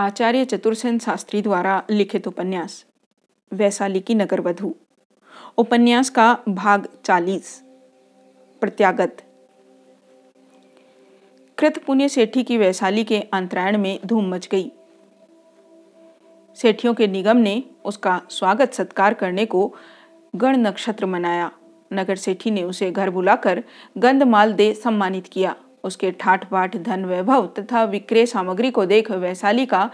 आचार्य चतुर्सेन शास्त्री द्वारा लिखित उपन्यास वैशाली की नगर वधु उपन्यास का भाग चालीस, प्रत्यागत। कृत पुण्य सेठी की वैशाली के अंतरायण में धूम मच गई। सेठियों के निगम ने उसका स्वागत सत्कार करने को गण नक्षत्र मनाया। नगर सेठी ने उसे घर बुलाकर गंधमाल दे सम्मानित किया। उसके ठाठ बाट धन वैभव तथा विक्रय सामग्री को देख वैशाली का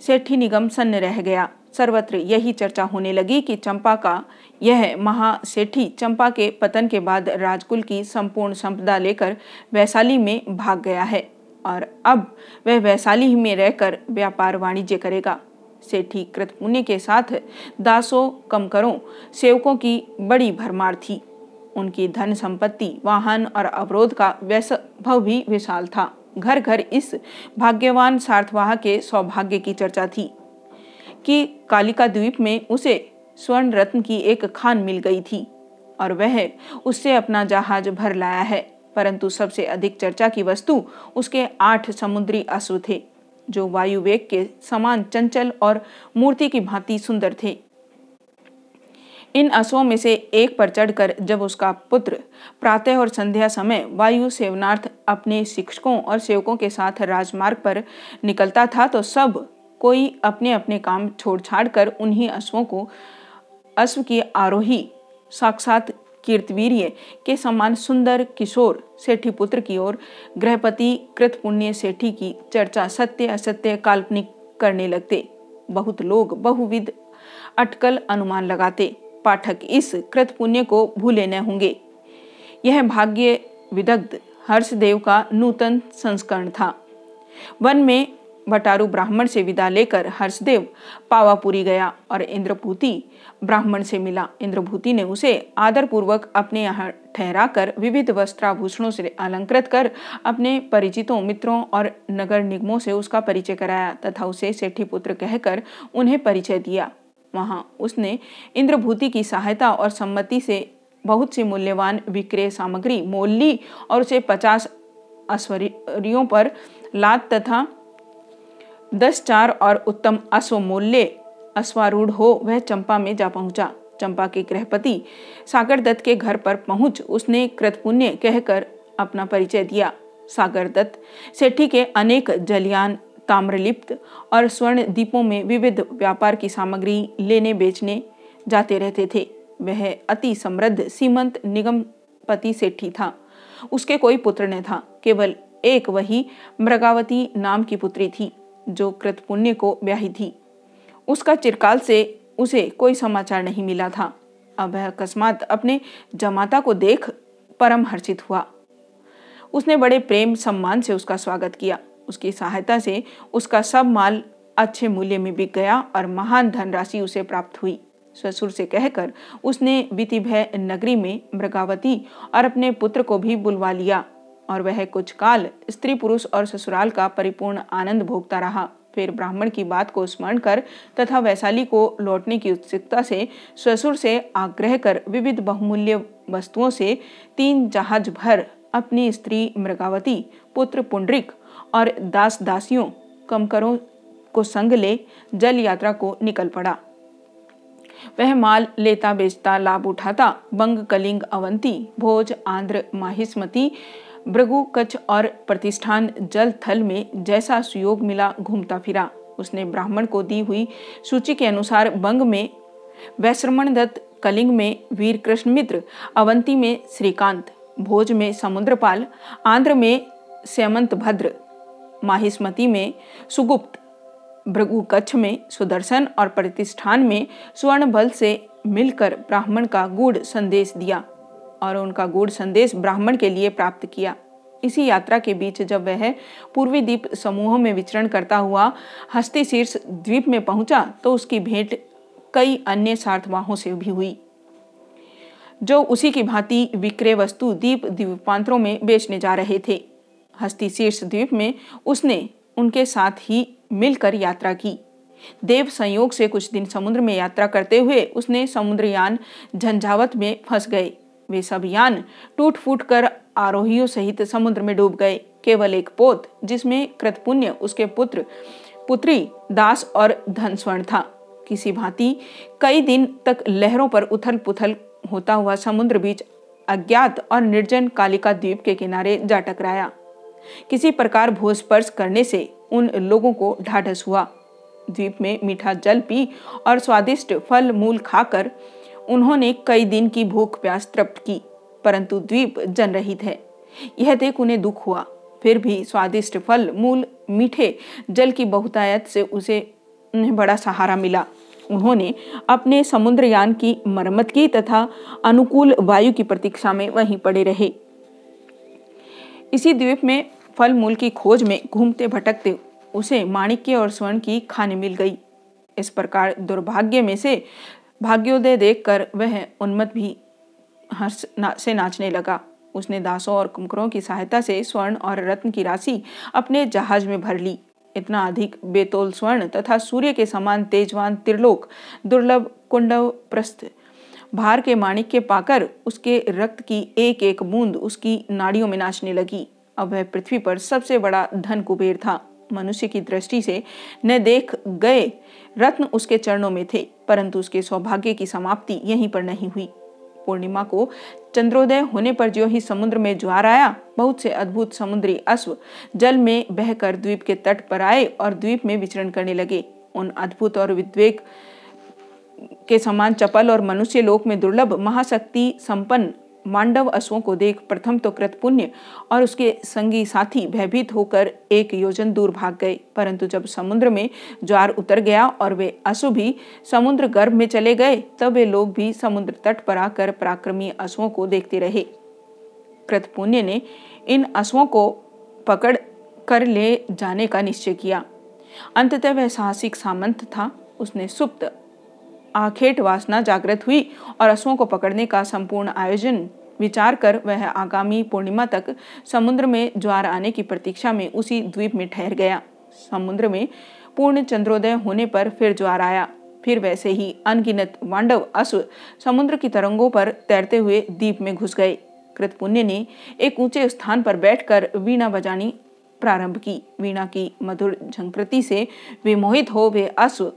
सेठी निगम सन्न रह गया। सर्वत्र यही चर्चा होने लगी कि चंपा का यह महासेठी चंपा के पतन के बाद राजकुल की संपूर्ण संपदा लेकर वैशाली में भाग गया है और अब वह वैशाली में रहकर व्यापार वाणिज्य करेगा। सेठी कृतपुण्य के साथ दासों, कमकरों, सेवकों की बड़ी भरमार थी। उनकी धन संपत्ति, वाहन और अवरोध का वैसभव भी विशाल था। घर घर इस भाग्यवान सार्थवाह के सौभाग्य की चर्चा थी कि कालिका द्वीप में उसे स्वर्ण रत्न की एक खान मिल गई थी और वह उससे अपना जहाज़ भर लाया है, परंतु सबसे अधिक चर्चा की वस्तु उसके आठ समुद्री अश्व थे, जो वायु वेग के समान चंचल और मूर्ति की भांति सुंदर थे। इन अश्वों में से एक पर चढ़कर जब उसका पुत्र प्रातः और संध्या समय वायु सेवनार्थ अपने शिक्षकों और सेवकों के साथ राजमार्ग पर निकलता था तो सब कोई अपने अपने काम छोड़ छाड़ कर उन्हीं अश्वों को अश्व की आरोही साक्षात कीर्तवीर्य के समान सुंदर किशोर सेठी पुत्र की ओर, गृहपति कृत पुण्य सेठी की चर्चा सत्य असत्य काल्पनिक करने लगते। बहुत लोग बहुविध अटकल अनुमान लगाते। पाठक इस कृत पुण्य को भूले न होंगे। यह भाग्य विदग्ध हर्षदेव का नूतन संस्करण था। वन में भटारू ब्राह्मण से विदा लेकर हर्षदेव पावापुरी गया और इंद्रभूति ब्राह्मण से मिला। इंद्रभूति ने उसे आदरपूर्वक अपने यहाँ ठहराकर विविध वस्त्राभूषणों से अलंकृत कर अपने परिचितों, मित्रों और नगर निगमों से उसका परिचय कराया तथा उसे सेठी पुत्र कहकर उन्हें परिचय दिया। वहाँ। उसने इंद्रभूति की सहायता और सम्मति से बहुत सी मूल्यवान विक्रय सामग्री, मोल ली और उसे पचास अश्वरियों पर लात तथा दस चार और उत्तम अश्वमूल्य अश्वारूढ़ हो वह चंपा में जा पहुँचा। चंपा के गृहपति सागर दत्त के घर पर पहुँच उसने कृतपुण्य कहकर अपना परिचय दिया। सागर दत्त सेठी के अनेक जलियान ताम्रलिप्त और स्वर्ण दीपों में विविध व्यापार की सामग्री लेने बेचने जाते रहते थे। वह अति समृद्ध, सीमंत निगमपति सेठी था। उसके कोई पुत्र न था, केवल एक वही मृगावती नाम की पुत्री थी, जो कृतपुण्य को ब्याही थी। उसका चिरकाल से उसे कोई समाचार नहीं मिला था। अब वह अकस्मात अपने जमाता को देख परम हर्षित हुआ। उसने बड़े प्रेम सम्मान से उसका स्वागत किया। उसकी सहायता से उसका सब माल अच्छे मूल्य में बिक गया और महान धनराशि उसे प्राप्त हुई। ससुर से कहकर उसने वितिभय नगरी में मृगावती और अपने पुत्र को भी बुलवा लिया और वह कुछ काल स्त्री पुरुष और ससुराल का परिपूर्ण आनंद भोगता रहा। फिर ब्राह्मण की बात को स्मरण कर तथा वैशाली को लौटने की उत्सुकता से ससुर से आग्रह कर विविध बहुमूल्य वस्तुओं से तीन जहाज़ भर अपनी स्त्री मृगावती, पुत्र पुंडरिक और दास दासियों कमकरों को संग ले जल यात्रा को निकल पड़ा। वह माल लेता, बेचता, लाभ उठाता, बंग, कलिंग, अवंती, भोज, आंध्र, माहिस्मती, भृगु, कच्छ और प्रतिष्ठान जल थल में जैसा सुयोग मिला, घूमता फिरा। उसने ब्राह्मण को दी हुई सूची के अनुसार बंग में, वैश्रमण दत्त, कलिंग में वीर कृष्ण मित्र, अवंती में श्रीकांत, भोज में समुद्रपाल, आंध्र में श्यमंत भद्र माहिस्मती में सुगुप्त भृगु कच्छ में सुदर्शन और प्रतिष्ठान में स्वर्ण बल से मिलकर ब्राह्मण का गूढ़ संदेश दिया और उनका गूढ़ संदेश ब्राह्मण के लिए प्राप्त किया। इसी यात्रा के बीच जब वह पूर्वी द्वीप समूहों में विचरण करता हुआ हस्ती शीर्ष द्वीप में पहुँचा तो उसकी भेंट कई अन्य सार्थवाहों से भी हुई, जो उसी की भांति विक्रय वस्तु द्वीप द्वीपांतरों में बेचने जा रहे थे। हस्ती शीर्ष द्वीप में उसने उनके साथ ही मिलकर यात्रा की। देव संयोग से कुछ दिन समुद्र में यात्रा करते हुए उसने समुद्रयान झंझावत में फंस गए। वे सब यान टूट फूट कर आरोहियों सहित समुद्र में डूब गए। केवल एक पोत, जिसमें कृतपुण्य, उसके पुत्र, पुत्री, दास और धन स्वर्ण था। किसी भांति कई दिन तक लहरों पर उथल पुथल होता हुआ समुद्र बीच अज्ञात और निर्जन कालिका द्वीप के किनारे जा टकराया। किसी प्रकार भूस्पर्श करने से उन लोगों को ढाढ़स हुआ। द्वीप में मीठा जल पी और स्वादिष्ट फल मूल खाकर उन्होंने कई दिन की भूख प्यास तृप्त की, परंतु द्वीप जन रहित है। यह देख उन्हें दुख हुआ। फिर भी स्वादिष्ट फल मूल मीठे जल की बहुतायत से उसे उन्हें बड़ा सहारा मिला। उन्होंने अपने समुद्रयान की मरम्मत की तथा अनुकूल वायु की प्रतीक्षा में वहीं पड़े रहे। इसी द्वीप में फल मूल की खोज में घूमते भटकते उसे माणिक्य और स्वर्ण की खाने मिल गई। इस प्रकार दुर्भाग्य में से भाग्योदय देखकर वह उन्मत भी हर्ष ना, से नाचने लगा। उसने दासों और कुमकरों की सहायता से स्वर्ण और रत्न की राशि अपने जहाज़ में भर ली। इतना अधिक बेतोल स्वर्ण तथा सूर्य के समान तेजवान त्रिलोक दुर्लभ कुंडव प्रस्थ भार के माणिक्य पाकर उसके रक्त की एक एक बूंद उसकी नाड़ियों में नाचने लगी। अब वह पृथ्वी पर सबसे बड़ा धन कुबेर था। मनुष्य की दृष्टि से न देख गए रत्न उसके चरणों में थे, परंतु उसके सौभाग्य की समाप्ति यहीं पर नहीं हुई। पूर्णिमा को चंद्रोदय होने पर जो ही समुद्र में ज्वार आया, बहुत से अद्भुत समुद्री अश्व जल में बहकर द्वीप के तट पर आए और द्वीप में विचरण करने लगे। उन अद्भुत और विद्वेक के समान चपल और मनुष्य लोक में दुर्लभ महाशक्ति संपन्न मांडव अश्वों को देख प्रथम तो कृत पुण्य और उसके संगी साथी भयभीत होकर एक योजन दूर भाग गए। परंतु जब समुद्र में ज्वार उतर गया और वे अश्व भी समुद्र गर्भ में चले गए, तब वे लोग भी समुद्र तट पर आकर पराक्रमी अश्वों को देखते रहे। कृतपुण्य ने इन अश्वों को पकड़ कर ले जाने का निश्चय किया। अंततः वह साहसिक सामंत था। उसने सुप्त आखेट वासना जागृत हुई और अश्वों को पकड़ने का संपूर्ण आयोजन विचार कर वह आगामी पूर्णिमा तक समुद्र में ज्वार आने की प्रतीक्षा में उसी द्वीप में ठहर गया। समुद्र में पूर्ण चंद्रोदय होने पर फिर ज्वार आया। फिर वैसे ही अनगिनत वांडव अश्व समुद्र की तरंगों पर तैरते हुए द्वीप में घुस गए। कृत पुण्य ने एक ऊँचे स्थान पर बैठकर वीणा बजानी प्रारंभ की। वीणा की मधुर झंकृति से विमोहित हो वे अश्व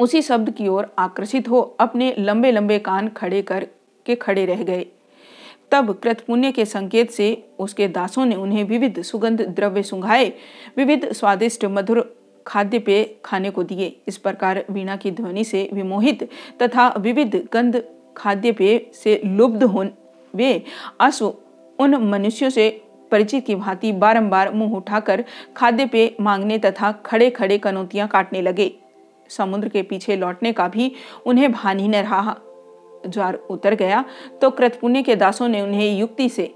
उसी शब्द की ओर आकर्षित हो, अपने लंबे लंबे कान खड़े कर के खड़े रह गए। तब कृतपुण्य के संकेत से उसके दासों ने उन्हें विविध सुगंध द्रव्य सुंघाए, विविध स्वादिष्ट मधुर खाद्य पेय खाने को दिए। इस प्रकार वीणा की ध्वनि से विमोहित तथा विविध गंध खाद्य पेय से लुब्ध हो वे अश्व उन मनुष्यों से परिचित की भांति बारंबार मुँह उठाकर खाद्य पेय मांगने तथा खड़े खड़े कनौतियाँ काटने लगे। समुद्र के पीछे लौटने का भी उन्हें भान ही न रहा। ज्वार उतर गया तो कृतपुण्य के दासों ने उन्हें युक्ति से,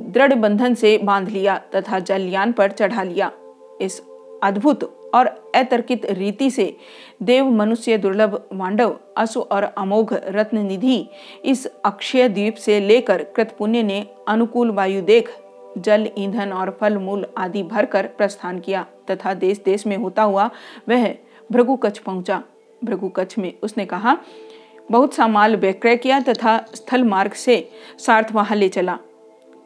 दृढ़ बंधन से बाँध लिया तथा जलयान पर चढ़ा लिया। इस अद्भुत और अतर्कित रीति से देव, मनुष्य, दुर्लभ मांडव असु और अमोघ रत्न निधि इस अक्षय द्वीप से लेकर कृतपुण्य ने अनुकूल वायु देख, जल, ईंधन और फल, मूल आदि भरकर प्रस्थान किया तथा देश देश में होता हुआ वह भृगु कच्छ पहुँचा। भृगु कच्छ में उसने कहा, बहुत सा माल विक्रय किया तथा स्थल मार्ग से सार्थवाह ले चला।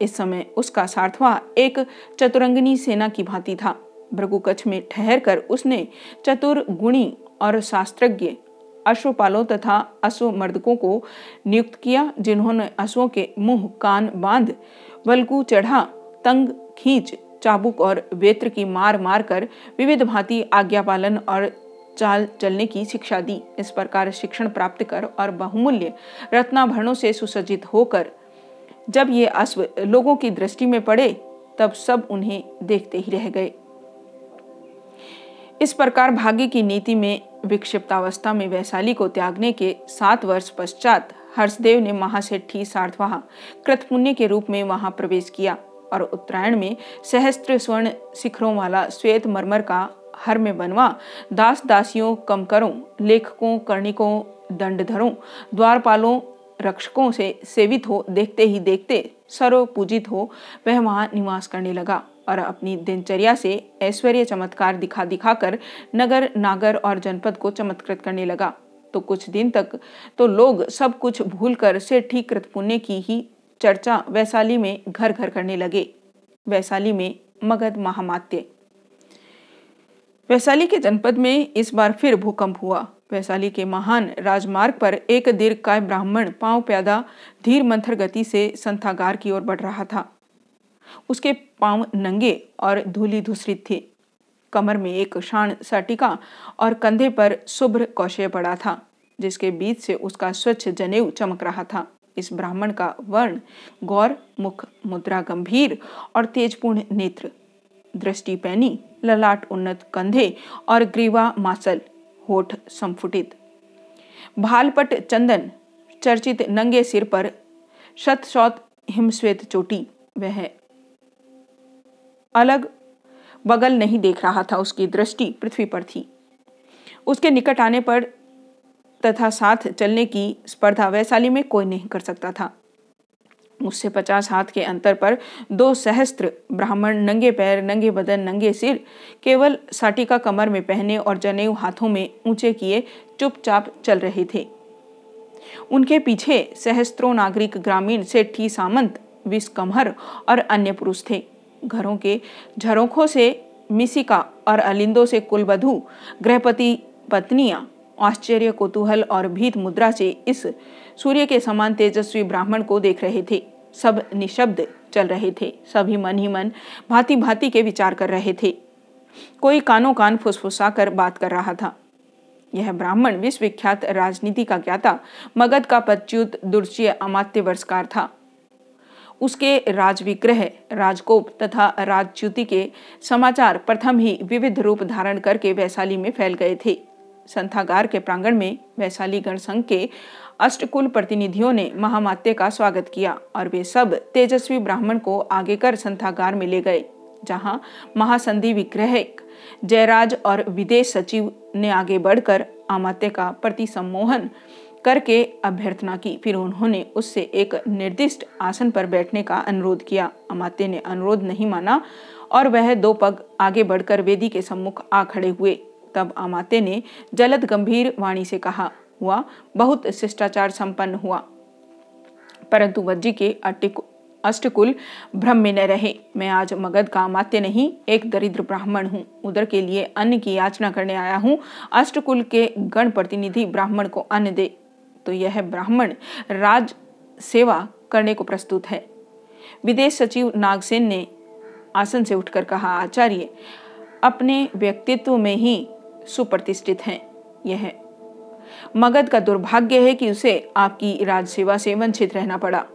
इस समय उसका सार्थवाह एक चतुरंगनी सेना की भांति था। भृगु कच्छ में ठहर कर उसने चतुर गुणी और शास्त्रज्ञ अश्वपालों तथा अश्व मर्दकों को नियुक्त किया, जिन्होंने अश्वों के मुँह, कान, बाँध वल्कू चढ़ा, तंग, खींच, चाबुक और वेत्र की मार मार कर विविध भांति आज्ञा पालन और चाल चलने की शिक्षा दी। इस प्रकार शिक्षण प्राप्त कर और बहुमूल्य रत्नाभरणों से सुसज्जित होकर जब ये अश्व लोगों की दृष्टि में पड़े, तब सब उन्हें देखते ही रह गए। इस प्रकार भाग्य की नीति में विक्षिप्तावस्था में वैशाली को त्यागने के सात वर्ष पश्चात हर्षदेव ने महासेठी सार्थवाह कृतपुण्य के रूप में वहाँ प्रवेश किया और उत्तरायण में सहस्त्र स्वर्ण शिखरों वाला श्वेत मरमर का हर में बनवा दास दासियों कम कमकरों, लेखकों, कर्णिकों, दंडधरों, द्वारपालों, रक्षकों से सेवित हो, देखते ही देखते सर्व पूजित हो, वह वहाँ निवास करने लगा और अपनी दिनचर्या से ऐश्वर्य चमत्कार दिखा दिखाकर नगर, नागर और जनपद को चमत्कृत करने लगा। तो कुछ दिन तक तो लोग सब कुछ भूलकर से ठीक कृत पुण्य की ही चर्चा वैशाली में घर घर करने लगे। वैशाली में मगध महामात्य वैशाली के जनपद में इस बार फिर भूकंप हुआ। वैशाली के महान राजमार्ग पर एक दीर्घकाय ब्राह्मण पाँव प्यादा धीर मंथर गति से संथागार की ओर बढ़ रहा था। उसके पाँव नंगे और धूली धूसरित थे। कमर में एक शाण सटिका और कंधे पर शुभ्र कौशय पड़ा था, जिसके बीच से उसका स्वच्छ जनेऊ चमक रहा था। इस ब्राह्मण का वर्ण गौर, मुख मुद्रा गंभीर और तेजपूर्ण नेत्र दृष्टि पैनी, ललाट उन्नत कंधे और ग्रीवा मासल होठ संफुटित। भालपट चंदन चर्चित नंगे सिर पर शत शौत हिमश्वेत चोटी वह अलग बगल नहीं देख रहा था उसकी दृष्टि पृथ्वी पर थी। उसके निकट आने पर तथा साथ चलने की स्पर्धा वैशाली में कोई नहीं कर सकता था। उससे पचास हाथ के अंतर पर दो सहस्त्र ब्राह्मण नंगे पैर, नंगे बदन, नंगे सिर, केवल साटिका कमर में पहने और जनेऊ हाथों में ऊँचे किए चुपचाप चल रहे थे। उनके पीछे सहस्त्रों नागरिक, ग्रामीण, सेठी, सामंत विस्कमहर और अन्य पुरुष थे। घरों के झरोखों से मिसिका और अलिंदों से कुलबधु गृहपति, पत्नियाँ, आश्चर्य, कुतूहल और भीत मुद्रा से इस सूर्य के समान तेजस्वी ब्राह्मण को देख रहे थे। सब निशब्द चल रहे थे। सभी मन ही मन भांति भांति के विचार कर रहे थे। कोई कानों कान फुसफुसा कर बात कर रहा था। यह ब्राह्मण विश्वविख्यात राजनीति का ज्ञाता, मगध का पच्युत दुर्चय अमात्य वर्षकार था। उसके राजविग्रह, राजकोप तथा राजच्युति के समाचार प्रथम ही विविध रूप धारण करके वैशाली में फैल गए थे। संथागार के प्रांगण में वैशाली गण संघ के अष्टकुल प्रतिनिधियों ने महामात्य का स्वागत किया और वे सब तेजस्वी ब्राह्मण को आगे कर संथागार में ले गए, जहाँ महासंधि विग्रह जयराज और विदेश सचिव ने आगे बढ़कर अमात्य का प्रति सम्मोहन करके अभ्यर्थना की। फिर उन्होंने उससे एक निर्दिष्ट आसन पर बैठने का अनुरोध किया। अमात्य ने अनुरोध नहीं माना और वह दो पग आगे बढ़कर वेदी के सम्मुख आ खड़े हुए। तब अमात्य ने जलद गंभीर वाणी से कहा हुआ, बहुत शिष्टाचार संपन्न हुआ। परंतु वज्जी के अष्टकुल भ्रम में न रहे। मैं आज मगध का अमात्य नहीं, एक दरिद्र ब्राह्मण हूँ। उधर के लिए अन्न की याचना करने आया हूँ। अष्टकुल के गण प्रतिनिधि ब्राह्मण को अन्न दे। तो यह ब्राह्मण राज सेवा करने को प्रस्तुत है। विदेश सचिव नागसेन ने आसन से उठकर कहा, आचार्य, अपने व्यक्तित्व में ही सुप्रतिष्ठित हैं। यह मगध का दुर्भाग्य है कि उसे आपकी राजसेवा से वंचित रहना पड़ा।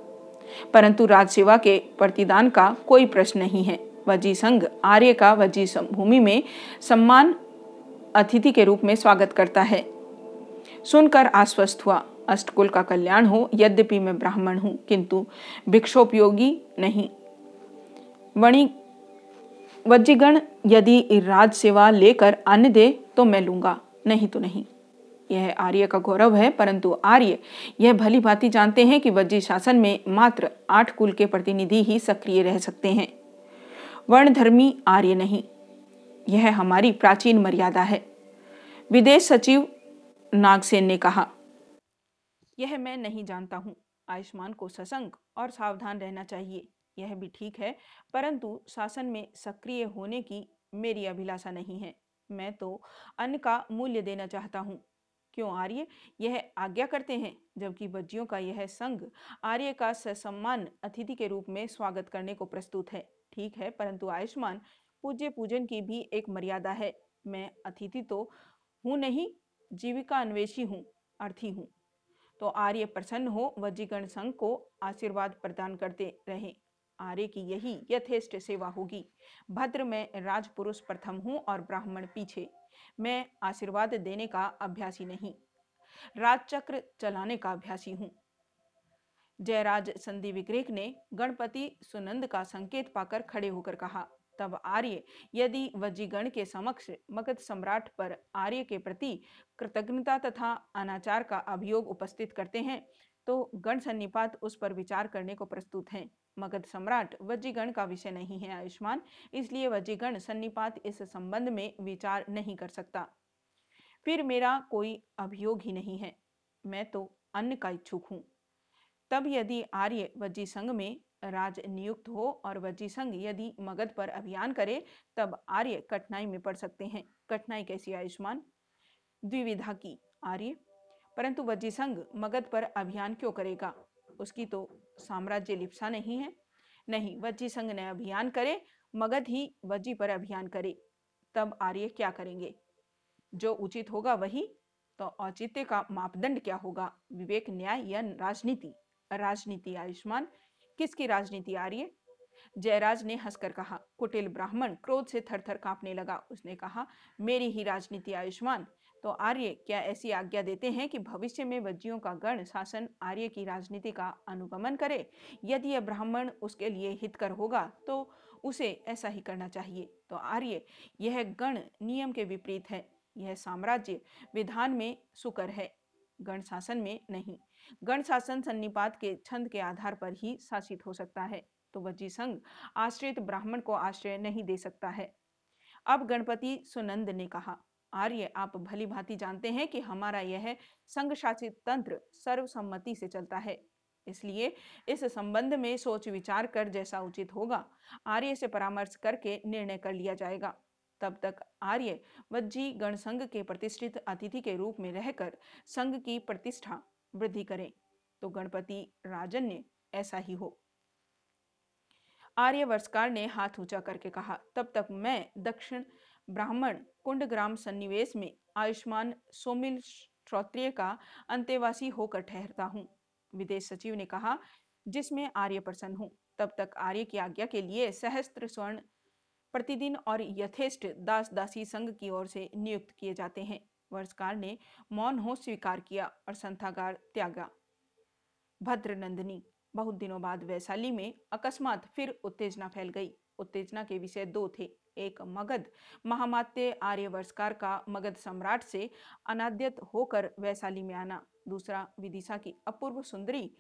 परंतु राजसेवा के प्रतिदान का कोई प्रश्न नहीं है। वजी संघ आर्य का वजी भूमि में सम्मान अतिथि के रूप में स्वागत करता है। सुनकर आश्वस्त हुआ, अष्टकुल का कल्याण हो, यद्यपि मैं ब्राह्मण हूँ, किंतु भिक्षोपयोगी नहीं। वणी, वज्जीगण यदि राज सेवा लेकर अन्न दे तो मैं लूँगा, नहीं तो नहीं। यह आर्य का गौरव है, परंतु आर्य यह भली भांति जानते हैं कि वज्जी शासन में मात्र आठ कुल के प्रतिनिधि ही सक्रिय रह सकते हैं। वर्णधर्मी आर्य नहीं, यह हमारी प्राचीन मर्यादा है। विदेश सचिव नागसेन ने कहा, यह मैं नहीं जानता हूँ। आयुष्मान को ससंग और सावधान रहना चाहिए, यह भी ठीक है, परंतु शासन में सक्रिय होने की मेरी अभिलाषा नहीं है। मैं तो अन्न का मूल्य देना चाहता हूँ। क्यों आर्य यह आज्ञा करते हैं? जबकि बज्जियों का यह संघ आर्य का ससम्मान अतिथि के रूप में स्वागत करने को प्रस्तुत है। ठीक है, परंतु आयुष्मान पूज्य पूजन की भी एक मर्यादा है। मैं अतिथि तो हूँ नहीं, जीविका अन्वेषी हूँ, अर्थी हूँ। तो आर्य प्रसन्न हो वजीगण संघ को आशीर्वाद प्रदान करते रहे। आर्य की यही यथेष्ट सेवा होगी। भद्र में राजपुरुष प्रथम हूँ और ब्राह्मण पीछे। मैं आशीर्वाद देने का अभ्यासी नहीं, राजचक्र चलाने का अभ्यासी हूँ। जयराज संधि विग्रेक ने गणपति सुनंद का संकेत पाकर खड़े होकर कहा, तब आर्य, यदि वजीगण के समक्ष मगध सम्राट पर आर्य के प्रति कृतज्ञता तथा अनाचार का अभियोग उपस्थित करते हैं तो गण सन्निपात उस पर विचार करने को प्रस्तुत हैं। मगध सम्राट वज्जीगण का विषय नहीं है आयुष्मान, इसलिए वज्जीगण सन्निपात इस संबंध में विचार नहीं कर सकता। फिर मेरा कोई अभियोग ही नहीं है, मैं तो अन्न का इच्छुक हूँ। तब यदि आर्य वज्जी संघ में राज नियुक्त हो और वज्जी संघ यदि मगध पर अभियान करे, तब आर्य कठिनाई में पड़ सकते हैं। कठिनाई कैसी आयुष्मान? द्विविधा की, आर्य। परंतु वज्जी संघ मगध पर अभियान क्यों करेगा? उसकी तो साम्राज्य लिप्सा नहीं है। नहीं, वज्जी संघ ने अभियान करे, मगध ही वज्जी पर अभियान करे। तब आर्य क्या करेंगे? जो उचित होगा वही तो औचित्य का मापदंड क्या होगा? विवेक, न्याय या राजनीति? राजनीति आयुष्मान? किसकी राजनीति आर्य? जयराज ने हंसकर कहा, कुटिल ब्राह्मण क्रोध से थरथर कांपने लगा। उसने कहा, मेरी ही राजनीति आयुष्मान। तो आर्य क्या ऐसी आज्ञा देते हैं कि भविष्य में वज्जियों का गण शासन आर्य की राजनीति का अनुगमन करे? यदि यह ब्राह्मण उसके लिए हितकर होगा तो उसे ऐसा ही करना चाहिए। तो आर्य, यह गण नियम के विपरीत है। यह साम्राज्य विधान में सुकर है, गण शासन में नहीं। गण शासन सन्निपात के छंद के आधार पर ही शासित हो सकता है। तो वज्जी संघ आश्रित ब्राह्मण को आश्रय नहीं दे सकता है। अब गणपति सुनंद ने कहा आर्य, आप भली भांति जानते हैं कि हमारा यह संघ शासित तंत्र सर्वसम्मति से चलता है। इसलिए इस संबंध में सोच विचार कर जैसा उचित होगा, आर्य से परामर्श करके निर्णय कर लिया जाएगा। तब तक आर्य वज्जी गणसंघ के प्रतिष्ठित अतिथि के रूप में रहकर संघ की प्रतिष्ठा वृद्धि करें। तो गणपति राजन ने ऐसा ही हो। आर्य वर्षकार ने हाथ ऊँचा करके कहा, तब तक मैं दक्षिण ब्राह्मण कुंडग्राम सन्निवेश में आयुष्मान सोमिल श्रोत्रिय का अंतेवासी होकर ठहरता हूँ। विदेश सचिव ने कहा, जिसमें आर्य प्रसन्न हूँ, तब तक आर्य की आज्ञा के लिए सहस्त्र स्वर्ण प्रतिदिन और यथेष्ट दास दासी संघ की ओर से नियुक्त किए जाते हैं। वर्षकार ने मौन हो स्वीकार किया और संथागार त्यागा। भद्र नंदिनी बहुत दिनों बाद वैशाली में अकस्मात फिर उत्तेजना फैल गई। उत्तेजना के विषय दो थे। एक मगध महामात्य आर्य वर्षकार का मगध सम्राट से अनाद्यत होकर वैशाली में आना। दूसरा विदिशा की अपूर्व सुंदरी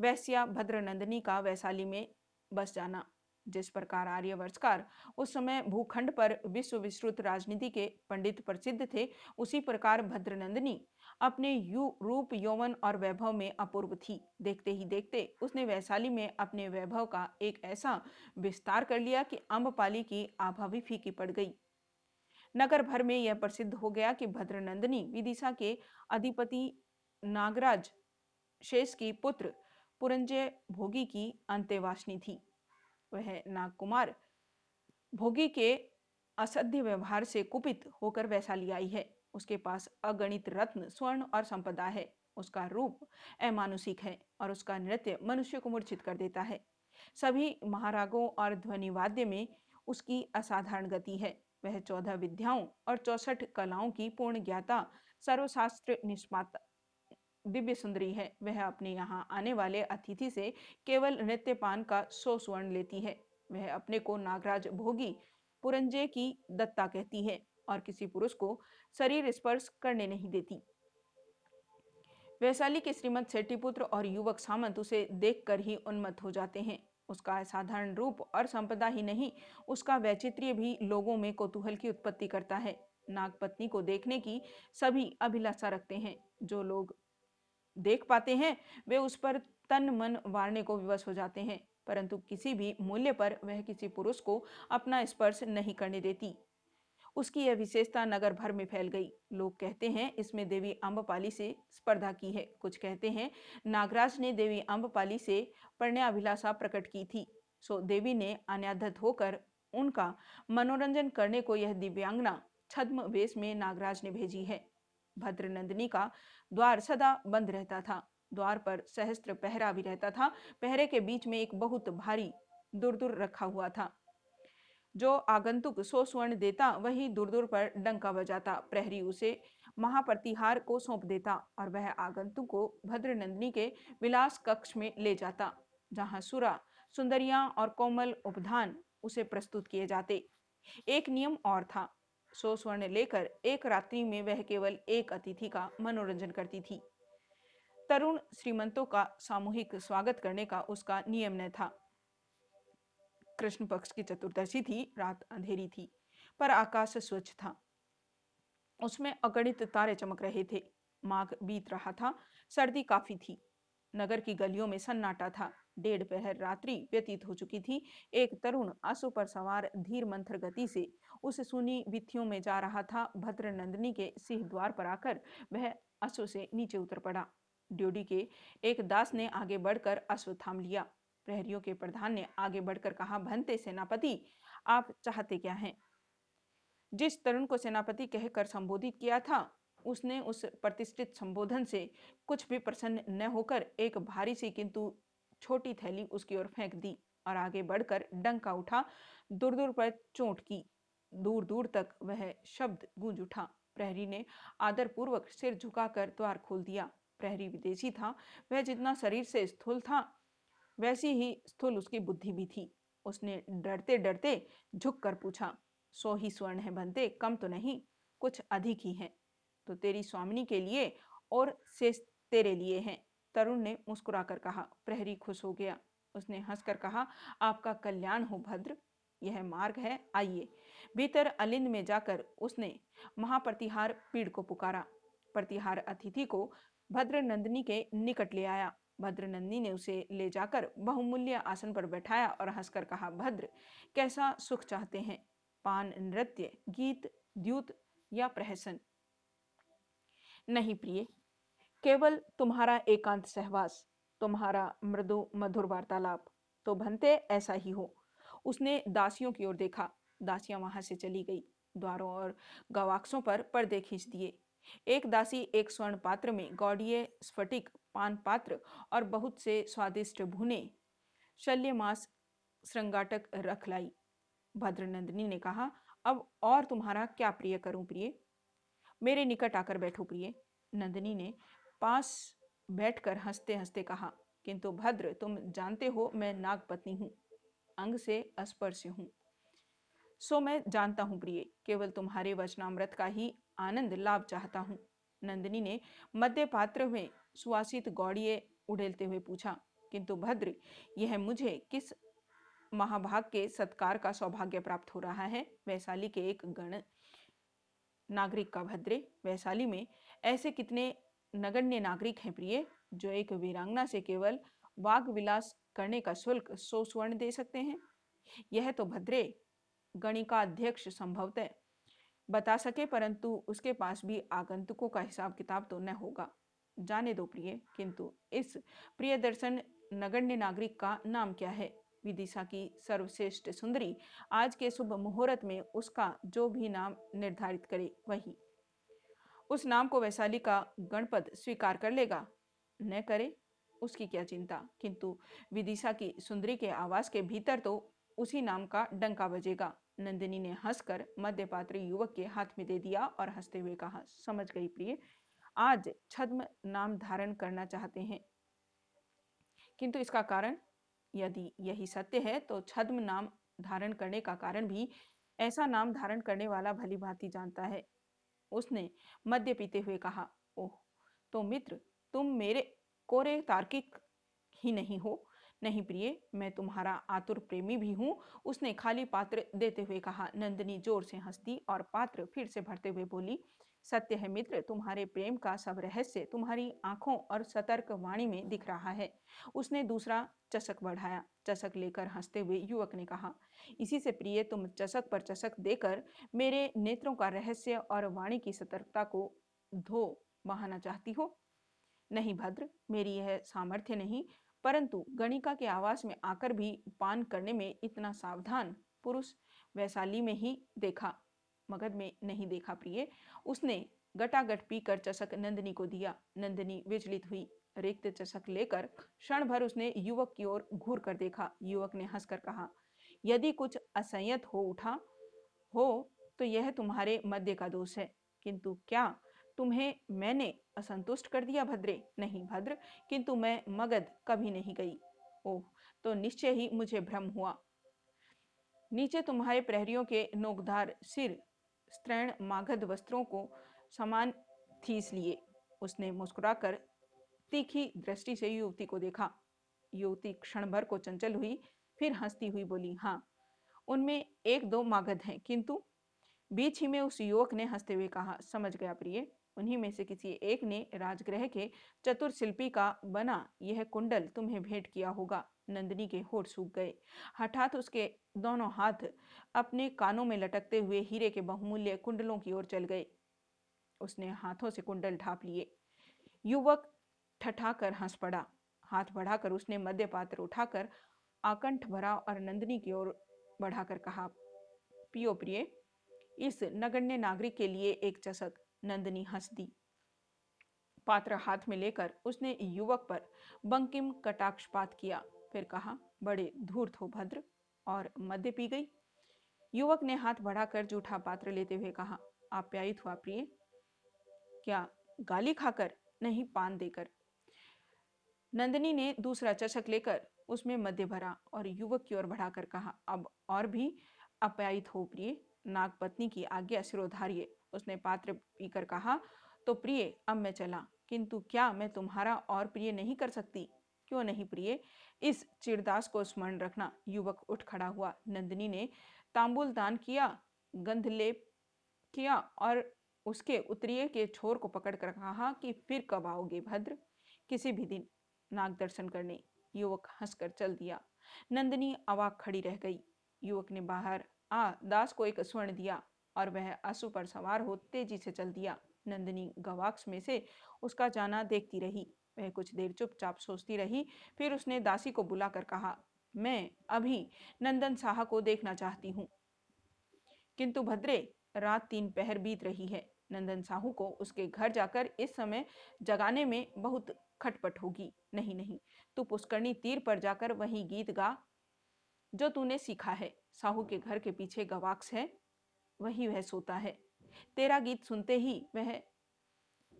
वैश्या भद्रनंदिनी का वैशाली में बस जाना। जिस प्रकार आर्यवर्षकार उस समय भूखंड पर विश्व विस्तृत राजनीति के पंडित प्रसिद्ध थे, उसी प्रकार भद्रनंदिनी अपने यु, रूप, यौवन और वैभव में अपूर्व थी। देखते ही देखते उसने वैशाली में अपने वैभव का एक ऐसा विस्तार कर लिया कि अम्बपाली की आभा भी फीकी पड़ गई। नगर भर में यह प्रसिद्ध हो गया कि भद्रनंदिनी विदिशा के अधिपति नागराज शेष की पुत्र पुरंजय भोगी की अंत्यवासिनी थी। वह नागकुमार। भोगी के असध्य व्यवहार से कुपित होकर वैशाली आई है। उसके पास अगणित रत्न, स्वर्ण और संपदा है। उसका रूप अमानुषिक है और उसका नृत्य मनुष्य को मूर्छित कर देता है। सभी महारागों और ध्वनिवाद्य में उसकी असाधारण गति है। वह चौदह विद्याओं और चौसठ कलाओं की पूर्ण ज्ञाता, सर्वशास्त्र निष्पाता दिव्य सुंदरी है। वह अपने यहाँ आने वाले अतिथि से केवल नृत्यपान का सौ स्वर्ण लेती है। वह अपने को नागराज भोगी पुरंजे की दत्ता कहती है और किसी पुरुष को शरीर स्पर्श करने नहीं देती। वैशाली के श्रीमद सेठीपुत्र और युवक सामंत उसे देखकर ही उन्मत्त हो जाते हैं। उसका असाधारण रूप और संपदा ही नहीं, उसका वैचित्र्य भी लोगों में कौतूहल की उत्पत्ति करता है। नागपत्नी को देखने की सभी अभिलाषा रखते हैं, जो लोग देख पाते हैं, वे उस पर तन मन वारने को विवश हो जाते हैं, परंतु किसी भी मूल्य पर वह किसी पुरुष को अपना स्पर्श नहीं करने देती। उसकी यह विशेषता नगर भर में फैल गई। लोग कहते हैं, इसमें देवी अम्बपाली से स्पर्धा की है। कुछ कहते हैं, नागराज ने देवी अम्बपाली से अभिलाषा प्रकट की थी। सो देवी ने अन्याधत होकर उनका मनोरंजन करने को यह दिव्यांगना छद्म वेश में नागराज ने भेजी है। भद्र नंदिनी का द्वार सदा बंद रहता था। द्वार पर सहस्त्र पहरा भी रहता था। पहरे के बीच में एक बहुत भारी दूर दूर रखा हुआ था। जो आगंतुक सो स्वर्ण देता, वही दूर पर डंका बजाता। प्रहरी उसे महाप्रतिहार को सौंप देता और वह आगंतुक को भद्र नंदिनी के विलास कक्ष में ले जाता, जहाँ सुरा, सुंदरिया और कोमल उपधान उसे प्रस्तुत किए जाते। एक नियम और था। सौ स्वर्ण लेकर एक रात्रि में वह केवल एक अतिथि का मनोरंजन करती थी। तरुण श्रीमंतों का सामूहिक स्वागत करने का उसका नियम न था। कृष्ण पक्ष की चतुर्दशी थी, रात अंधेरी थी, पर आकाश स्वच्छ था। उसमें अगणित तारे चमक रहे थे। माघ बीत रहा था, सर्दी काफ़ी थी। नगर की गलियों में सन्नाटा था। डेढ़ पहर रात्रि व्यतीत हो चुकी थी। एक तरुण आँसू पर सवार धीर मंथर गति से उस सुनी विथियों में जा रहा था। भद्र नंदिनी के सिंह द्वार पर आकर वह अश्व से नीचे उतर पड़ा। ड्योडी के एक दास ने आगे बढ़कर अश्व थाम लिया। प्रहरियों के प्रधान ने आगे बढ़कर कहा, भंते सेनापति, आप चाहते क्या हैं? जिस तरुण को सेनापति कहकर संबोधित किया था, उसने उस प्रतिष्ठित संबोधन से कुछ भी प्रसन्न न होकर एक भारी सी किंतु छोटी थैली उसकी ओर फेंक दी और आगे बढ़कर डंका उठा दूर दूर पर चोट की। दूर दूर तक वह शब्द गूंज उठा। प्रहरी ने आदरपूर्वक सिर झुकाकर द्वार खोल दिया। प्रहरी विदेशी था। वह जितना शरीर से स्थूल था, वैसी ही स्थूल उसकी बुद्धि भी थी। उसने डरते डरते झुक कर पूछा, सौ ही स्वर्ण है बनते, कम तो नहीं, कुछ अधिक ही है। तो तेरी स्वामिनी के लिए और शेष तेरे लिए हैं। तरुण ने मुस्कुराकर कहा। प्रहरी खुश हो गया। उसने हंसकर कहा, आपका कल्याण हो, भद्र। यह मार्ग है। आइए, भीतर अलिंद में जाकर उसने महाप्रतिहार पीड़ को पुकारा। प्रतिहार अतिथि को भद्र नंदिनी के निकट ले आया। भद्र नंदिनी ने उसे ले जाकर बहुमूल्य आसन पर बैठाया और हंसकर कहा, भद्र, कैसा सुख चाहते हैं? पान, नृत्य, गीत, द्यूत या प्रहसन? नहीं प्रिय, केवल तुम्हारा एकांत सहवास, तुम्हारा मृदु मधुर वार्तालाप। तो भनते ऐसा ही हो। उसने दासियों की ओर देखा। दासियाँ वहाँ से चली गई, द्वारों और गवाक्षों पर पर्दे खींच दिए। एक दासी एक स्वर्ण पात्र में गौड़ीय, स्फटिक, पान पात्र और बहुत से स्वादिष्ट भुने शल्य मांस श्रृंगाटक रख लाई। भद्रनंदिनी ने कहा, अब और तुम्हारा क्या प्रिय करूँ प्रिय? मेरे निकट आकर बैठो प्रिय। नंदिनी ने पास बैठकर हँसते हँसते कहा, किंतु भद्र, तुम जानते हो मैं नाग पत्नी हूँ। अंग से अस्पर्श हूँ। सो मैं जानता हूँ प्रिय, केवल तुम्हारे वचनामृत का ही आनंद लाभ चाहता हूँ। नंदिनी ने मध्य पात्र में सुवासित गौड़िए उड़ेलते हुए पूछा, किंतु भद्र, यह मुझे किस महाभाग के सत्कार का सौभाग्य प्राप्त हो रहा है? वैशाली के एक गण नागरिक का भद्रे, वैशाली में ऐसे कितने नगण्य नागरिक हैं प्रिय, जो एक वीरांगना से केवल वाग विलास करने का शुल्क सौ स्वर्ण दे सकते हैं। यह तो भद्रे गणिका अध्यक्ष संभवतः बता सके, परंतु उसके पास भी आगंतुकों का हिसाब किताब तो न होगा। जाने दो प्रिय, किंतु इस प्रिय दर्शन नगण्य नागरिक का नाम क्या है? विदिशा की सर्वश्रेष्ठ सुंदरी आज के शुभ मुहूर्त में उसका जो भी नाम निर्धारित करे, वही। उस नाम को वैशाली का गणपद स्वीकार कर लेगा। न करे उसकी क्या चिंता? किंतु विदिशा की सुंदरी के आवास के भीतर तो उसी नाम का डंका बजेगा। नंदिनी ने हंसकर मध्यपात्र युवक के हाथ में दे दिया और हँसते हुए कहा, समझ गई प्रिय, आज छद्म नाम धारण करना चाहते हैं। किंतु इसका कारण? यदि यही सत्य है तो छद्म नाम धारण करने का कारण भी ऐसा नाम धारण करने वाला भली भांति जानता है। उसने मद्य पीते हुए कहा, ओह तो मित्र, तुम मेरे कोरे तार्किक ही नहीं हो। नहीं प्रिय, मैं तुम्हारा आतुर प्रेमी भी हूँ। उसने खाली पात्र देते हुए कहा, नंदिनी ज़ोर से हंसती और पात्र फिर से भरते हुए बोली, सत्य है मित्र, तुम्हारे प्रेम का सब रहस्य तुम्हारी आँखों और सतर्क वाणी में दिख रहा है। उसने दूसरा चषक बढ़ाया चषक लेकर हँसते हुए युवक ने कहा, इसी से प्रिय, तुम चषक पर चषक देकर मेरे नेत्रों का रहस्य और वाणी की सतर्कता को धो, बहाना चाहती हो। नहीं भद्र, मेरी यह सामर्थ्य नहीं, परंतु गणिका के आवास में आकर भी पान करने में इतना सावधान पुरुष वैशाली में ही देखा, मगध में नहीं देखा प्रिय। उसने गटागट पीकर चषक नंदिनी को दिया। नंदिनी विचलित हुई। रिक्त चषक लेकर क्षण भर उसने युवक की ओर घूर कर देखा। युवक ने हंसकर कहा, यदि कुछ असंयत हो उठा, हो तो यह तुम्हारे मध्य का दोष है। किंतु क्या तुम्हें मैंने असंतुष्ट कर दिया भद्रे। नहीं भद्र, किंतु मैं मगध कभी नहीं गई। ओह तो निश्चय ही मुझे भ्रम हुआ। नीचे तुम्हारे प्रहरियों के नोकधार सिर स्त्रैण मागध वस्त्रों को समान थीस लिए। उसने मुस्कुराकर तीखी दृष्टि से युवती को देखा। युवती क्षण भर को चंचल हुई, फिर हंसती हुई बोली हाँ उनमें एक दो मागध हैं, किंतु बीच ही में उस युवक ने हँसते हुए कहा, समझ गया प्रिय उन्हीं में से किसी एक ने राजगृह के चतुर शिल्पी का बना यह कुंडल तुम्हें भेंट किया होगा। नंदिनी के होठ सूख गए। हठात उसके दोनों हाथ अपने कानों में लटकते हुए हीरे के बहुमूल्य कुंडलों की ओर चल गए। उसने हाथों से कुंडल ढाप लिए। युवक ठठाकर हंस पड़ा। हाथ बढ़ाकर उसने मध्य पात्र उठाकर आकंठ भरा और नंदिनी की ओर बढ़ाकर कहा, पियो प्रिय, इस नगण्य नागरिक के लिए एक चसक नंदिनी हंस दी पात्र हाथ में लेकर उसने युवक पर बंकिम कटाक्षपात किया। फिर कहा, बड़े धूर्त हो, भद्र, और मध्य पी गई। युवक ने हाथ बढ़ाकर जूठा पात्र लेते हुए कहा आप्यायित हुआ प्रिय। क्या गाली खाकर नहीं पान देकर? नंदनी ने दूसरा चषक लेकर उसमें मध्य भरा और युवक की ओर बढ़ाकर कहा, अब और भी अप्यायित हो, प्रिय। नागपत्नी की आज्ञा सिरोधार्य। उसने पात्र पीकर कहा तो प्रिय, अब मैं चला। किंतु क्या मैं तुम्हारा और प्रिय नहीं कर सकती? क्यों नहीं प्रिय? इस चिरदास को स्मरण रखना। युवक उठ खड़ा हुआ। नंदिनी ने तांबुल दान किया गंधलेप किया और उसके उत्तरीय के छोर को पकड़कर कहा कि फिर कब आओगे भद्र? किसी भी दिन। नाग दर्शन करने। युवक हंसकर चल दिया। नंदिनी अवाक खड़ी रह गई। युवक ने बाहर आ, दास को एक स्वर्ण दिया। और वह आँसू पर सवार हो तेज़ी से चल दिया। नंदिनी गवाक्स में से उसका जाना देखती रही। वह कुछ देर चुपचाप सोचती रही, फिर उसने दासी को बुलाकर कहा, मैं अभी नंदन साहा को देखना चाहती हूँ। किंतु भद्रे, रात तीन पहर बीत रही है। नंदन साहू को उसके घर जाकर इस समय जगाने में बहुत खटपट होगी। नहीं नहीं, तू पुष्करणी तीर पर जाकर वही गीत गा, जो तूने सीखा है। साहू के घर के पीछे गवाक्स है। वही वह सोता है। तेरा गीत सुनते ही वह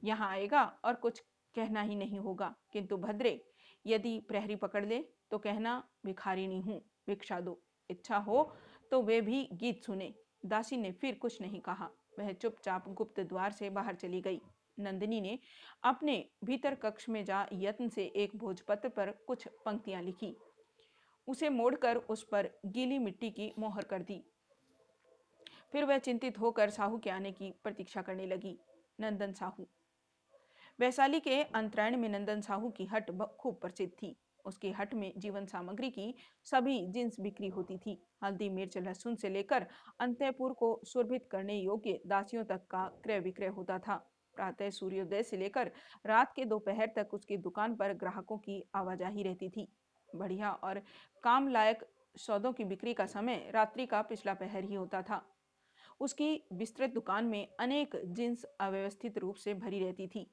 यहाँ आएगा और कुछ कहना ही नहीं होगा। किंतु भद्रे, यदि प्रहरी पकड़ ले तो कहना, भिखारिणी हूँ, भिक्षा दो। इच्छा हो तो वे भी गीत सुने। दासी ने फिर कुछ नहीं कहा। वह चुपचाप गुप्त द्वार से बाहर चली गई। नंदिनी ने अपने भीतर कक्ष में जा यत्न से एक भोजपत्र पर कुछ पंक्तियाँ लिखी। उसे मोड़कर उस पर गीली मिट्टी की मोहर कर दी। फिर वह चिंतित होकर साहू के आने की प्रतीक्षा करने लगी, नंदन साहू। वैशाली के अंतरायण में नंदन साहू की हट खूब प्रसिद्ध थी। उसके हट में जीवन सामग्री की सभी जींस बिक्री होती थी। हल्दी मिर्च, लहसुन से लेकर अंतपुर को सुरभित करने योग्य दासियों तक का क्रय विक्रय होता था। प्रातः सूर्योदय से लेकर रात के दोपहर तक उसकी दुकान पर ग्राहकों की आवाजाही रहती थी। बढ़िया और काम लायक सौदों की बिक्री का समय रात्रि का पिछला पहर ही होता था। उसकी विस्तृत दुकान में अनेक जिन्स अव्यवस्थित रूप से भरी रहती थी।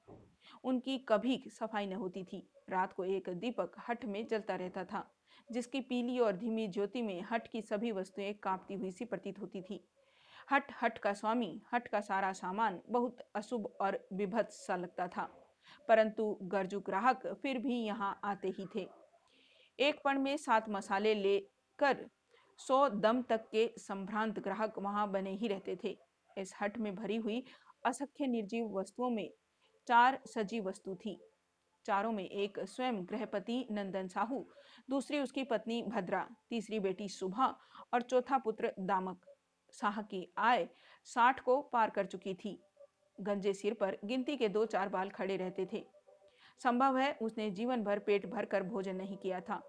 उनकी कभी सफ़ाई न होती थी। रात को एक दीपक हट में जलता रहता था, जिसकी पीली और धीमी ज्योति में हट की सभी वस्तुएँ कांपती हुई सी प्रतीत होती थी। हट हट का स्वामी हट का सारा सामान बहुत अशुभ और विभत्स सा लगता था, परंतु गर्जू ग्राहक फिर भी यहाँ आते ही थे। एक पण में सात मसाले लेकर सौ दम तक के संभ्रांत ग्राहक वहाँ बने ही रहते थे। इस हट में भरी हुई असख्य निर्जीव वस्तुओं में चार सजी वस्तु थी। चारों में एक स्वयं गृहपति नंदन साहू, दूसरी उसकी पत्नी भद्रा, तीसरी बेटी सुभा और चौथा पुत्र दामक। शाह की आय साठ को पार कर चुकी थी। गंजे सिर पर गिनती के दो चार बाल खड़े रहते थे। संभव है उसने जीवन भर पेट भर कर भोजन नहीं किया था।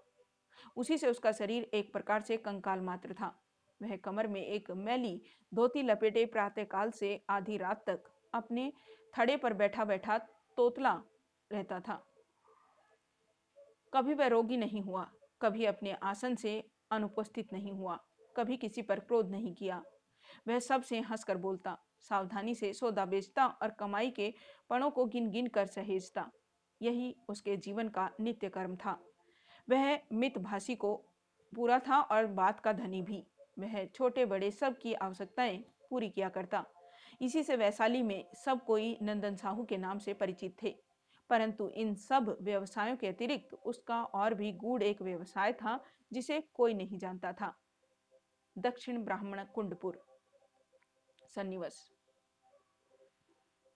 उसी से उसका शरीर एक प्रकार से कंकाल मात्र था। वह कमर में एक मैली, धोती लपेटे प्रातःकाल से आधी रात तक अपने थड़े पर बैठा बैठा तोतला रहता था। कभी वह रोगी नहीं हुआ, कभी अपने आसन से अनुपस्थित नहीं हुआ, कभी किसी पर क्रोध नहीं किया। वह सबसे हंसकर बोलता, सावधानी से सौदा बेचता और कमाई के पणों को गिन गिन कर सहेजता। यही उसके जीवन का नित्य कर्म था। वह मितभाषी को पूरा था और बात का धनी भी। वह छोटे बड़े सब की आवश्यकताएँ पूरी किया करता। इसी से वैशाली में सब कोई नंदन साहू के नाम से परिचित थे। परंतु इन सब व्यवसायों के अतिरिक्त उसका और भी गूढ़ एक व्यवसाय था जिसे कोई नहीं जानता था। दक्षिण ब्राह्मण कुंडपुर। सन्निवस।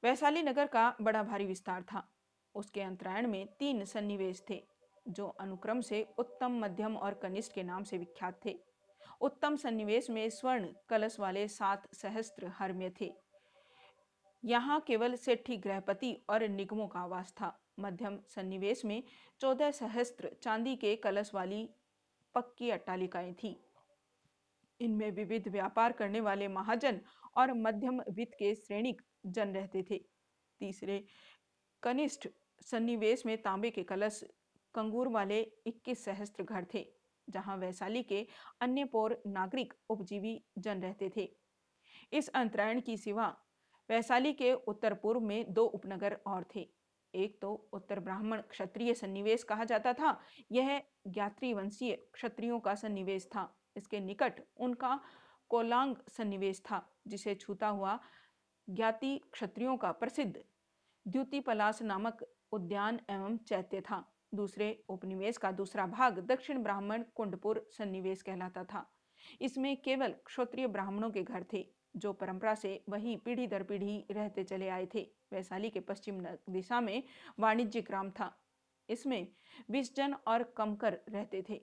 वैशाली नगर का बड़ा भारी विस्तार था। उसके अंतरायण में तीन सन्निवेश थे। जो अनुक्रम से उत्तम मध्यम और कनिष्ठ के नाम से विख्यात थे। उत्तम सन्निवेश में स्वर्ण कलश वाले सात सहस्त्र हर्म्य थे। यहाँ केवल सेठी गृहपति और निगमों का आवास था। मध्यम सन्निवेश में चौदह सहस्त्र चांदी के कलश वाली पक्की अट्टालिकाएँ थी। इनमें विविध व्यापार करने वाले महाजन और मध्यम वित्त के श्रेणिक जन रहते थे। तीसरे कनिष्ठ सन्निवेश में तांबे के कलश कंगूर वाले 21 सहस्त्र घर थे, जहाँ वैशाली के अन्य पौर नागरिक उपजीवी जन रहते थे। इस अंतरायण की सिवा वैशाली के उत्तर पूर्व में दो उपनगर और थे। एक तो उत्तर ब्राह्मण क्षत्रिय सन्निवेश कहा जाता था, यह ज्ञात्री वंशीय क्षत्रियों का सन्निवेश था। इसके निकट उनका कोलांग सन्निवेश था, जिसे छूता हुआ ज्ञाति क्षत्रियों का प्रसिद्ध द्युति पलास नामक उद्यान एवं चैत्य था। दूसरे उपनिवेश का दूसरा भाग दक्षिण ब्राह्मण कुंडपुर सन्निवेश कहलाता था। इसमें केवल क्षत्रिय ब्राह्मणों के घर थे, जो परंपरा से वही पीढ़ी दर पीढ़ी रहते चले आए थे। वैशाली के पश्चिम दिशा में वाणिज्य ग्राम था। इसमें बीस जन और कमकर रहते थे।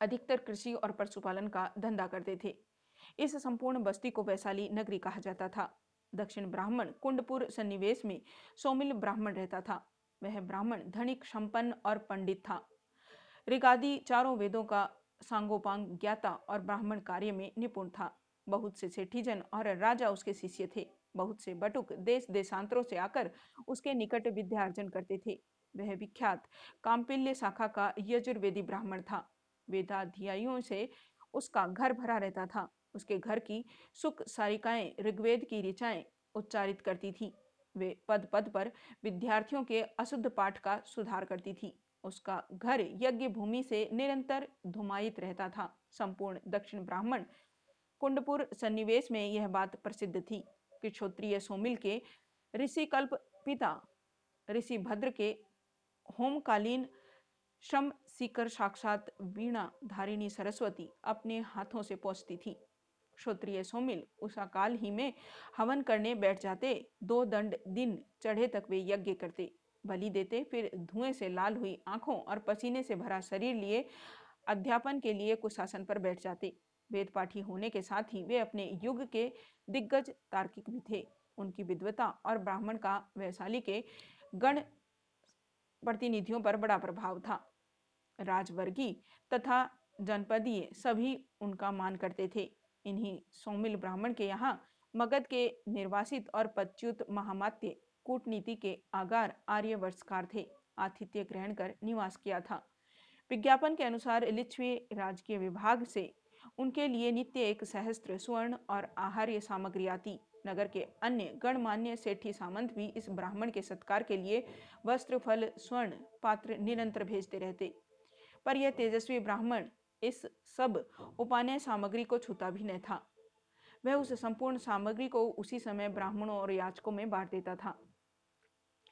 अधिकतर कृषि और पशुपालन का धंधा करते थे। इस संपूर्ण बस्ती को वैशाली नगरी कहा जाता था। दक्षिण ब्राह्मण कुंडपुर सन्निवेश में सोमिल ब्राह्मण रहता था। वह ब्राह्मण धनिक संपन्न और पंडित था। ऋगादि चारों वेदों का सांगोपांग ज्ञाता और ब्राह्मण कार्य में निपुण था। बहुत से सेठीजन और राजा उसके शिष्य थे। बहुत से बटुक देश देशांतरों से आकर उसके निकट विद्यार्जन करते थे। वह विख्यात काम्पिल्य शाखा का यजुर्वेदी ब्राह्मण था। वेदाध्यायियों से उसका घर भरा रहता था। उसके घर की सुख सारिकाएँ ऋग्वेद की ऋचाएँ उच्चारित करती थी। वे पद पद पर विद्यार्थियों के अशुद्ध पाठ का सुधार करती थी। उसका घर यज्ञ भूमि से निरंतर धुमायित रहता था। संपूर्ण दक्षिण ब्राह्मण कुंडपुर सन्निवेश में यह बात प्रसिद्ध थी कि क्षोत्रिय सोमिल के ऋषि कल्प पिता ऋषि भद्र के होमकालीन श्रम सीकर साक्षात वीणा धारिणी सरस्वती अपने हाथों से पहुँचती थी। क्षत्रिय सोमिल उषा काल ही में हवन करने बैठ जाते। दो दंड दिन चढ़े तक वे यज्ञ करते। बलि देते, फिर धुएँ से लाल हुई आँखों और पसीने से भरा शरीर लिए अध्यापन के लिए कुशासन पर बैठ जाते। वेद पाठी होने के साथ ही वे अपने युग के दिग्गज तार्किक भी थे। उनकी विद्वता और ब्राह्मण का वैशाली के गण प्रतिनिधियों पर बड़ा प्रभाव था। राजवर्गीय तथा जनपदीय सभी उनका मान करते थे। इन्हीं सोमिल ब्राह्मण के यहाँ मगध के निर्वासित और पच्युत महामात्य कूटनीति के आगार आर्य वर्षकार थे। आतिथ्य ग्रहण कर निवास किया था। विज्ञापन के अनुसार लिच्छवी राजकीय विभाग से उनके लिए नित्य एक सहस्त्र स्वर्ण और आहार्य सामग्री आती। नगर के अन्य गणमान्य सेठी सामंत भी इस ब्राह्मण के सत्कार के लिए वस्त्र, फल, स्वर्ण पात्र निरंतर भेजते रहते। पर यह तेजस्वी ब्राह्मण इस सब उपानय सामग्री को छूता भी न था। वह उस संपूर्ण सामग्री को उसी समय ब्राह्मणों और याचकों में बांट देता था।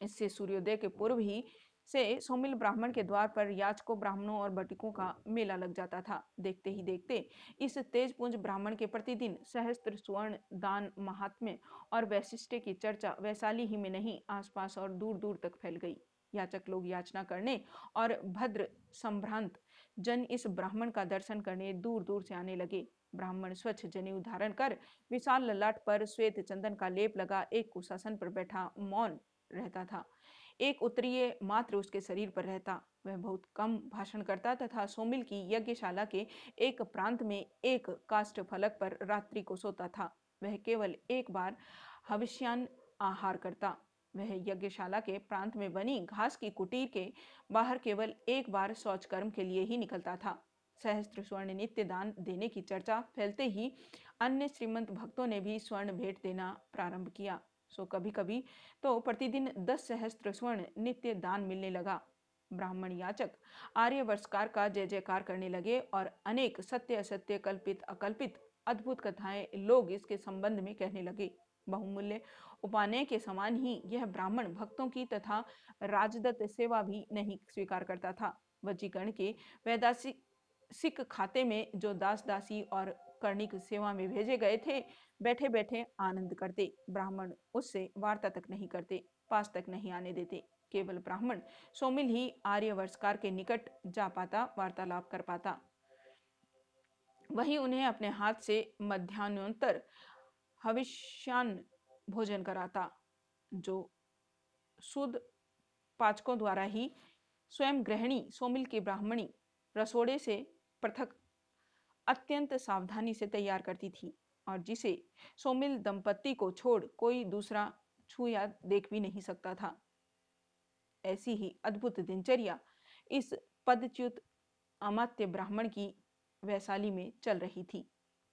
इससे सूर्योदय के पूर्व ही से सोमिल ब्राह्मण के द्वार पर याचकों ब्राह्मणों और बटिकों का मेला लग जाता था। देखते ही देखते इस तेजपुंज ब्राह्मण के प्रतिदिन सहस्त्र स्वर्ण दान महात्म्य और वैशिष्ट की चर्चा वैशाली ही में नहीं, आसपास और दूर दूर तक फैल गई। याचक लोग याचना करने और भद्र संभ्रांत जन इस ब्राह्मण का दर्शन करने दूर दूर से आने लगे। ब्राह्मण स्वच्छ जनेऊ धारण कर विशाल ललाट पर श्वेत चंदन का लेप लगा एक कुशासन पर बैठा, मौन रहता था। एक उत्तरीय मात्र उसके शरीर पर रहता। वह बहुत कम भाषण करता तथा सोमिल की यज्ञशाला के एक प्रांत में एक काष्ठ फलक पर रात्रि को सोता था। वह केवल एक बार हविष्यान आहार करता। वह यज्ञशाला के प्रांत में बनी घास की कुटीर के बाहर केवल एक बार शौच कर्म के लिए ही निकलता था। सहस्त्र स्वर्ण नित्य दान देने की चर्चा फैलते ही अन्य श्रीमंत भक्तों ने भी स्वर्ण भेंट देना प्रारंभ किया। सो कभी कभी तो प्रतिदिन दस सहस्त्र स्वर्ण नित्य दान मिलने लगा। ब्राह्मण याचक आर्य वर्षकार का जय जयकार करने लगे और अनेक सत्य असत्य कल्पित अकल्पित अद्भुत कथाएँ लोग इसके संबंध में कहने लगे। बहुमूल्य उपानय के समान ही यह ब्राह्मण भक्तों की तथा राजदत्त सेवा भी नहीं स्वीकार करता था। वजीकरण के वैदासिक, सिख खाते में जो दास दासी और कर्णिक सेवा में भेजे गए थे बैठे बैठे आनंद करते। ब्राह्मण उससे वार्ता तक नहीं करते, पास तक नहीं आने देते। केवल ब्राह्मण सोमिल ही आर्य वर्षकार के निकट जा पाता, वार्तालाप कर पाता। वही उन्हें अपने हाथ से मध्यान्होत्तर हविष्यान भोजन कराता, जो शुद्ध पाचकों द्वारा ही स्वयं ग्रहणी सोमिल की ब्राह्मणी रसोड़े से पृथक, अत्यंत सावधानी से तैयार करती थी और जिसे सोमिल दंपत्ति को छोड़ कोई दूसरा छू या देख भी नहीं सकता था। ऐसी ही अद्भुत दिनचर्या इस पदच्युत अमात्य ब्राह्मण की वैशाली में चल रही थी।